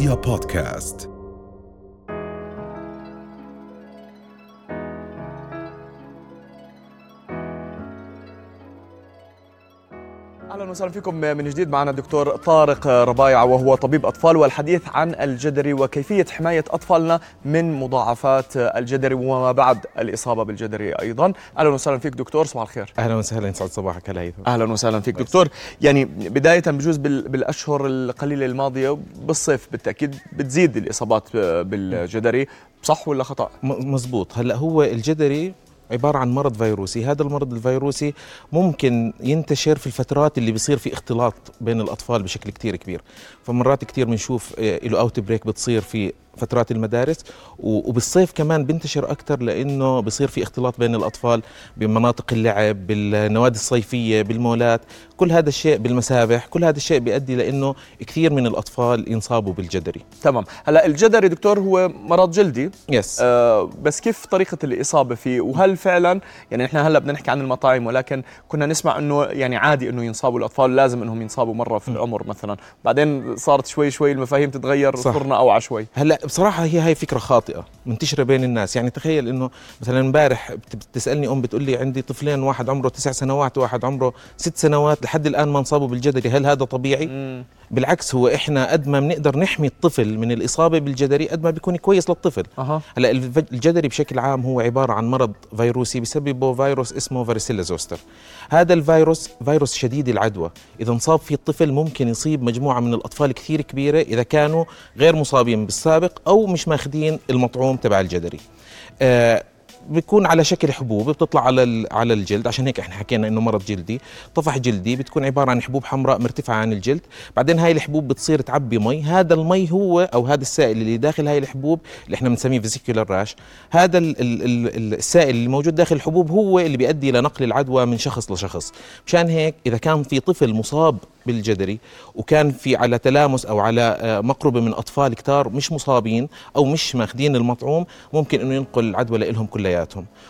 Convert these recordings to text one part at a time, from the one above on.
رؤيا بودكاست أهلا وسهلا فيكم من جديد. معنا الدكتور طارق ربايع وهو طبيب أطفال والحديث عن الجدري وكيفية حماية أطفالنا من مضاعفات الجدري وما بعد الإصابة بالجدري أيضا. أهلا وسهلا فيك دكتور صباح الخير. أهلا وسهلا يسعد صباحك. هلا أهلا وسهلا فيك دكتور. يعني بداية بجوز بال- بالأشهر القليلة الماضية بالصيف بالتأكيد بتزيد الإصابات بالجدري صح ولا خطأ؟ مزبوط. هلأ هو الجدري عبارة عن مرض فيروسي. هذا المرض الفيروسي ممكن ينتشر في الفترات اللي بيصير في اختلاط بين الأطفال بشكل كتير كبير. فمرات كتير بنشوف له outbreak بتصير في فترات المدارس وبالصيف كمان بنتشر أكثر لأنه بصير في اختلاط بين الأطفال بمناطق اللعب بالنوادي الصيفية بالمولات كل هذا الشيء بالمسابح كل هذا الشيء بيؤدي لأنه كثير من الأطفال ينصابوا بالجدري. تمام. هلأ الجدري دكتور هو مرض جلدي؟ يس آه بس كيف طريقة الإصابة فيه؟ وهل فعلا يعني إحنا هلأ بدنا نحكي عن المطاعم ولكن كنا نسمع إنه يعني عادي إنه ينصابوا الأطفال لازم إنهم ينصابوا مرة في العمر مثلا. بعدين صارت شوي شوي المفاهيم تتغير صح. صرنا أوعى شوي. هلأ بصراحة هي هاي فكرة خاطئة منتشرة بين الناس. يعني تخيل إنه مثلا امبارح بت- بتسألني أم بتقول لي عندي طفلين واحد عمره تسع سنوات وواحد عمره ست سنوات لحد الآن ما انصابوا بالجدري هل هذا طبيعي؟ مم. بالعكس هو إحنا قد ما بنقدر نحمي الطفل من الإصابة بالجدري قد ما بيكون كويس للطفل. أها. هلأ الجدري بشكل عام هو عبارة عن مرض فيروسي بسببه فيروس اسمه فاريسيلا زوستر. هذا الفيروس فيروس شديد العدوى. إذا انصاب فيه الطفل ممكن يصيب مجموعة من الأطفال كثير كبيرة إذا كانوا غير مصابين. بالسابق أو مش ماخذين المطعوم تبع الجدري. بيكون على شكل حبوب بتطلع على على الجلد عشان هيك إحنا حكينا إنه مرض جلدي طفح جلدي بتكون عبارة عن حبوب حمراء مرتفعة عن الجلد بعدين هاي الحبوب بتصير تعبي مي هذا المي هو أو هذا السائل اللي داخل هاي الحبوب اللي إحنا بنسميه vesicular rash هذا ال ال ال السائل اللي موجود داخل الحبوب هو اللي بيؤدي لنقل العدوى من شخص لشخص مشان هيك إذا كان في طفل مصاب بالجدري وكان في على تلامس أو على آه، مقربة من أطفال كتار مش مصابين أو مش ماخذين المطعوم ممكن إنه ينقل العدوى لهم كلياتهم.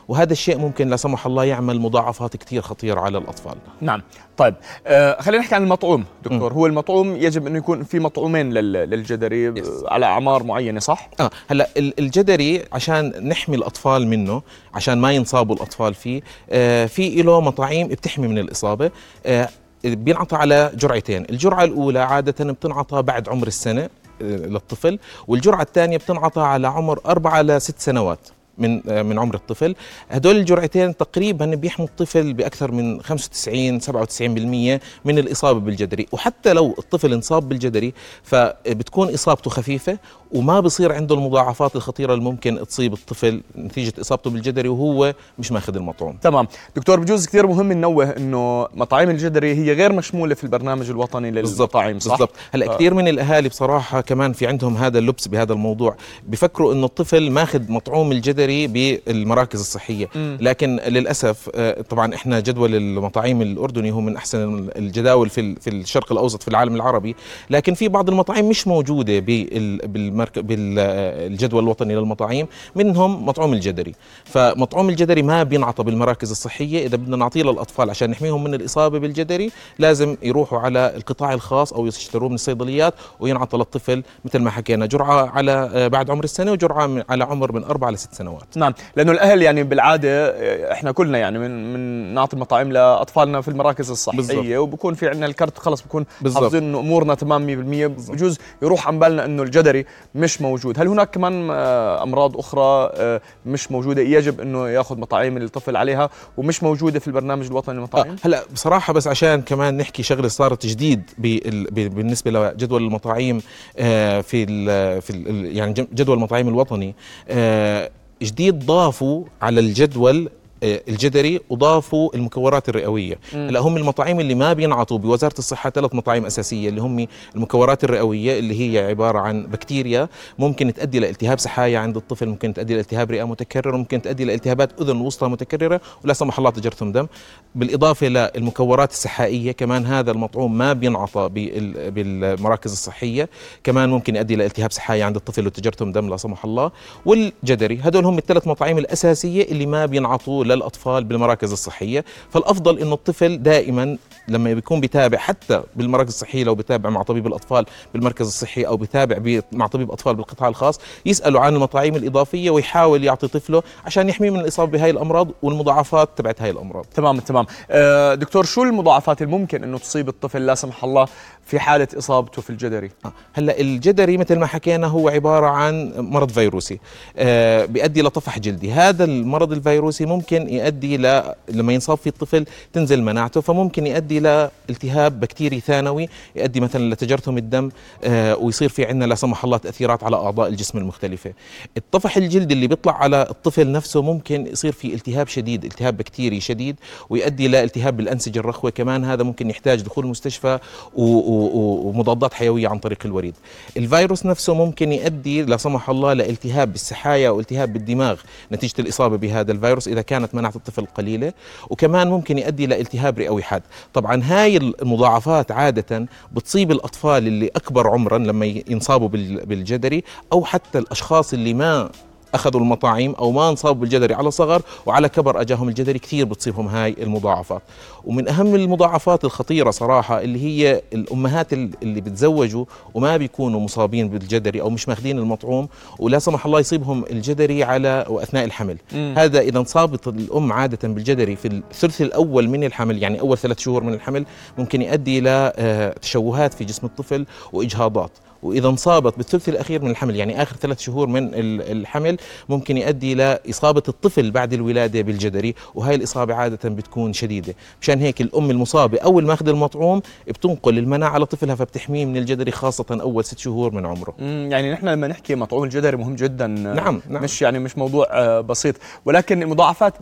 وهذا الشيء ممكن لا سمح الله يعمل مضاعفات كتير خطيرة على الأطفال. نعم. طيب آه خلينا نحكي عن المطعوم دكتور. هو المطعوم يجب انه يكون في مطعومين لل- للجدري Yes. على أعمار معينة صح؟ آه هلأ ال- الجدري عشان نحمي الأطفال منه عشان ما ينصابوا الأطفال فيه آه في له مطاعيم بتحمي من الإصابة آه بينعطى على جرعتين. الجرعة الأولى عادة بتنعطى بعد عمر السنة آه، للطفل والجرعة الثانية بتنعطى على عمر أربعة لست سنوات. من آه، من عمر الطفل. هدول الجرعتين تقريبا بيحموا الطفل بأكثر من 95 97% من الإصابة بالجدري. وحتى لو الطفل انصاب بالجدري فبتكون إصابته خفيفة وما بصير عنده المضاعفات الخطيرة اللي ممكن تصيب الطفل نتيجة إصابته بالجدري وهو مش ماخذ المطعوم. تمام. دكتور بجوز كثير مهم ننوه إنه مطاعم الجدري هي غير مشمولة في البرنامج الوطني للمطاعم صح؟ بالضبط. هلا ف- كثير من الأهالي بصراحة كمان في عندهم هذا اللبس بهذا الموضوع. بفكروا إنه الطفل ماخذ مطعوم الجدري بالمراكز الصحية. مم. لكن للأسف آه، طبعا إحنا جدول المطاعيم الأردني هو من أحسن الجداول في في الشرق الأوسط في العالم العربي. لكن في بعض المطاعم مش موجودة بالمرك... بالجدول الوطني للمطاعيم. منهم مطعوم الجدري. فمطعوم الجدري ما بينعطى بالمراكز الصحية. إذا بدنا نعطيه للأطفال عشان نحميهم من الإصابة بالجدري لازم يروحوا على القطاع الخاص أو يشتروه من الصيدليات وينعطى للطفل. مثل ما حكينا جرعة على آه، بعد عمر السنة وجرعة على عمر من أربعة لست سنوات. نعم لأنه الأهل يعني بالعادة آه، إحنا كلنا يعني من من نعطي المطاعم لأطفالنا في المراكز الصحية بالضبط. وبكون في عندنا الكرت خلص بكون. حافظين إنه أمورنا تمام 100% بجوز يروح عن بالنا إنه الجدري مش موجود. هل هناك كمان آه، أمراض أخرى آه، مش موجودة؟ يجب إنه يأخذ مطاعيم الطفل عليها ومش موجودة في البرنامج الوطني آه للمطاعم هلا بصراحة بس عشان كمان نحكي شغلة صارت جديد بالنسبة لجدول المطاعيم آه، في ال في ال يعني جدول المطاعيم الوطني آه، جديد ضافوا على الجدول الجدري وضافوا المكورات الرئوية. هلا هم المطاعيم اللي ما بينعطوا بوزارة الصحة ثلاث مطاعيم أساسية اللي هم المكورات الرئوية اللي هي عبارة عن بكتيريا ممكن تؤدي لالتهاب سحايا عند الطفل ممكن تؤدي لالتهاب رئة متكرر ممكن تؤدي لالتهابات أذن وسطى متكررة ولا سمح الله تجرثم دم. بالإضافة للمكورات السحائية كمان هذا المطعوم ما بينعطى بال- بالمراكز الصحية كمان ممكن يؤدي لالتهاب سحايا عند الطفل وتجرثم دم لا سمح الله. والجدري هدول هم الثلاث مطاعيم الأساسية اللي ما بينعطوا للأطفال بالمراكز الصحية. فالأفضل إنه الطفل دائما لما بيكون بيتابع حتى بالمراكز الصحية لو بيتابع مع طبيب الأطفال بالمركز الصحي أو بيتابع مع طبيب أطفال بالقطاع الخاص يساله عن المطاعيم الإضافية ويحاول يعطي طفله عشان يحميه من الإصابة بهاي الأمراض والمضاعفات تبعت هاي الأمراض. تمام تمام. آه دكتور شو المضاعفات الممكن إنه تصيب الطفل لا سمح الله في حالة إصابته في الجدري؟ آه، هلأ الجدري مثل ما حكينا هو عبارة عن مرض فيروسي. آه بيؤدي لطفح جلدي. هذا المرض الفيروسي ممكن يؤدي ل لما ينصاب فيه الطفل تنزل مناعته فممكن يؤدي لالتهاب بكتيري ثانوي يؤدي مثلا لتجرثم الدم آه ويصير في عندنا لا سمح الله تأثيرات على أعضاء الجسم المختلفة. الطفح الجلدي اللي بيطلع على الطفل نفسه ممكن يصير في التهاب شديد التهاب بكتيري شديد ويؤدي لالتهاب بالأنسجة الرخوة كمان هذا ممكن يحتاج دخول المستشفى ومضادات حيوية عن طريق الوريد. الفيروس نفسه ممكن يؤدي لا سمح الله لالتهاب بالسحايا أو التهاب بالدماغ نتيجة الإصابة بهذا الفيروس. إذا كانت مناعة الطفل قليلة وكمان ممكن يؤدي لالتهاب رئوي حاد. طبعا هاي المضاعفات عادة بتصيب الأطفال اللي أكبر عمرا لما ينصابوا بالجدري أو حتى الأشخاص اللي ما أخذوا المطاعيم أو ما انصابوا بالجدري على صغر وعلى كبر أجاهم الجدري كثير بتصيبهم هاي المضاعفات. ومن أهم المضاعفات الخطيرة صراحة اللي هي الأمهات اللي بتزوجوا وما بيكونوا مصابين بالجدري أو مش ماخذين المطعوم ولا سمح الله يصيبهم الجدري على واثناء الحمل. م. هذا إذا انصابت الأم عادة بالجدري في الثلث الأول من الحمل يعني أول ثلاث شهور من الحمل ممكن يؤدي إلى آه، تشوهات في جسم الطفل وإجهاضات. وإذا انصابت بالثلث الأخير من الحمل يعني آخر ثلاث شهور من الحمل ممكن يؤدي إلى إصابة الطفل بعد الولادة بالجدري وهي الإصابة عادة بتكون شديدة. مشان هيك الأم المصابة أول ما أخذ المطعوم بتنقل المناعة لطفلها فبتحميه من الجدري خاصة أول ست شهور من عمره. يعني نحن لما نحكي مطعوم الجدري مهم جدا نعم, نعم. مش يعني مش موضوع آه، بسيط. ولكن المضاعفات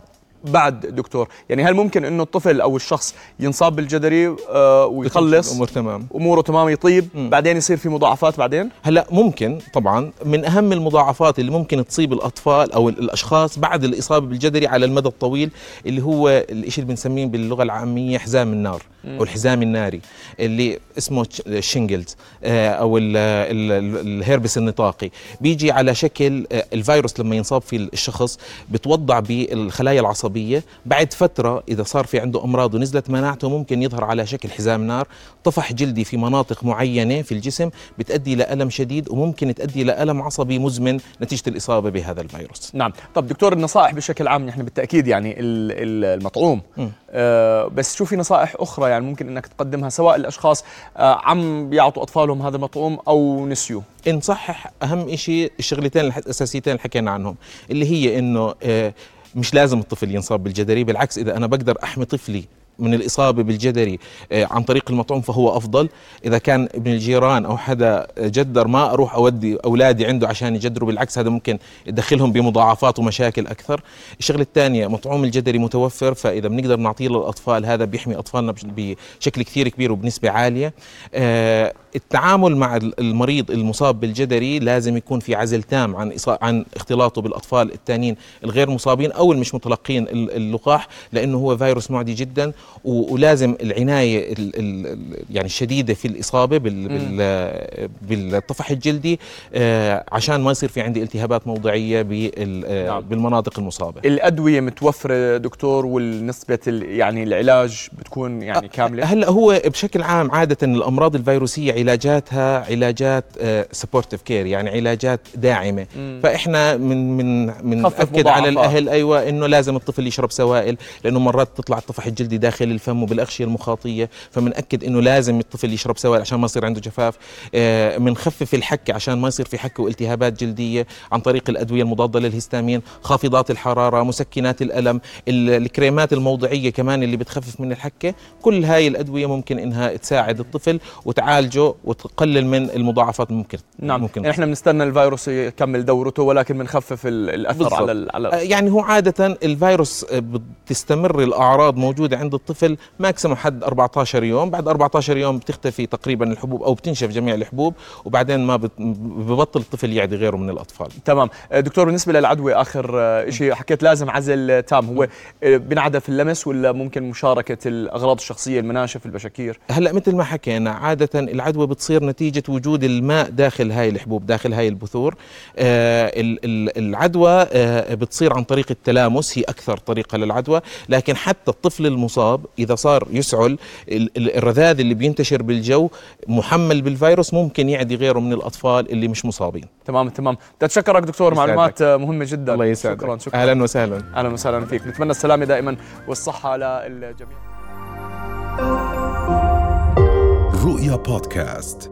بعد دكتور. يعني هل ممكن إنه الطفل أو الشخص ينصاب بالجدري آه ويخلص؟ أمور تمام. أموره تمام يطيب. م. بعدين يصير في مضاعفات بعدين؟ هلأ ممكن طبعا. من أهم المضاعفات اللي ممكن تصيب الأطفال أو الأشخاص بعد الإصابة بالجدري على المدى الطويل اللي هو الشيء اللي بنسميه باللغة العامية حزام النار م. أو الحزام الناري اللي اسمه shingles آه أو الهيربس النطاقي. بيجي على شكل آه الفيروس لما ينصاب فيه الشخص بتوضع بالخلايا العصبية العصبية بعد فترة إذا صار في عنده أمراض ونزلت مناعته ممكن يظهر على شكل حزام نار. طفح جلدي في مناطق معينة في الجسم بتأدي لألم شديد وممكن تأدي لألم عصبي مزمن نتيجة الإصابة بهذا الفيروس. نعم. طب دكتور النصائح بشكل عام نحن بالتأكيد يعني المطعوم. آه بس شو في نصائح أخرى يعني ممكن أنك تقدمها سواء الأشخاص آه عم بيعطوا أطفالهم هذا المطعوم أو نسيوه نصحح أهم شيء الشغلتين الأساسيتين اللي حكينا عنهم اللي هي أنه آه مش لازم الطفل ينصاب بالجدري بالعكس إذا أنا بقدر أحمي طفلي من الإصابة بالجدري آه، عن طريق المطعوم فهو أفضل. إذا كان ابن الجيران أو حدا جدر ما أروح أودي أولادي عنده عشان يجدروا بالعكس هذا ممكن يدخلهم بمضاعفات ومشاكل أكثر. الشغلة الثانية مطعوم الجدري متوفر فإذا بنقدر نعطيه للأطفال هذا بيحمي أطفالنا بشكل كثير كبير وبنسبة عالية. آه، التعامل مع المريض المصاب بالجدري لازم يكون في عزل تام عن عن اختلاطه بالأطفال الثانيين الغير مصابين أو المش متلقين اللقاح لأنه هو فيروس معدي جدا. ولازم العناية يعني الشديدة في الإصابة بالطفح الجلدي آه، عشان ما يصير في عندي التهابات موضعية آه، نعم. بالمناطق المصابة. الأدوية متوفرة دكتور والنسبة يعني العلاج بتكون يعني كاملة؟ هلأ هو بشكل عام عادة الأمراض الفيروسية علاجاتها علاجات supportive آه، care يعني علاجات داعمة. مم. فإحنا من من من على الأهل أيوه إنه لازم الطفل يشرب سوائل لأنه مرات تطلع الطفح الجلدي داخل الفم وبالأغشية المخاطية فبنأكد إنه لازم الطفل يشرب سوائل عشان ما يصير عنده جفاف. بنخفف آه الحكه عشان ما يصير في حكه والتهابات جلدية عن طريق الأدوية المضادة للهستامين خافضات الحرارة مسكنات الألم الكريمات الموضعية كمان اللي بتخفف من الحكة. كل هاي الأدوية ممكن إنها تساعد الطفل وتعالجه وتقلل من المضاعفات ممكن نعم. ممكن. إحنا بنستنى الفيروس يكمل دورته ولكن بنخفف الأثر بالضبط. على, على يعني هو عادة الفيروس بتستمر الأعراض موجودة عند الطفل الطفل ماكسيموم حد 14 يوم بعد 14 يوم بتختفي تقريبا الحبوب أو بتنشف جميع الحبوب وبعدين ما ببطل الطفل يعدي غيره من الأطفال. تمام. آه، دكتور بالنسبة للعدوى آخر آه، شيء حكيت لازم عزل تام. هو بنعدى في اللمس ولا ممكن مشاركة الأغراض الشخصية المناشف البشاكير؟ هلأ مثل ما حكينا عادة العدوى بتصير نتيجة وجود الماء داخل هاي الحبوب داخل هاي البثور. آه ال- ال- العدوى آه بتصير عن طريق التلامس هي أكثر طريقة للعدوى لكن حتى الطفل المصاب إذا صار يسعل ال- ال- الرذاذ اللي بينتشر بالجو محمل بالفيروس ممكن يعدي غيره من الأطفال اللي مش مصابين. تمام تمام. بدي اتشكرك دكتور يسعدك. معلومات آه، مهمة جدا. الله يسعدك. شكرا شكرا. أهلا وسهلا. أهلا وسهلا فيك. نتمنى السلامة دائما والصحة للجميع. رؤيا بودكاست.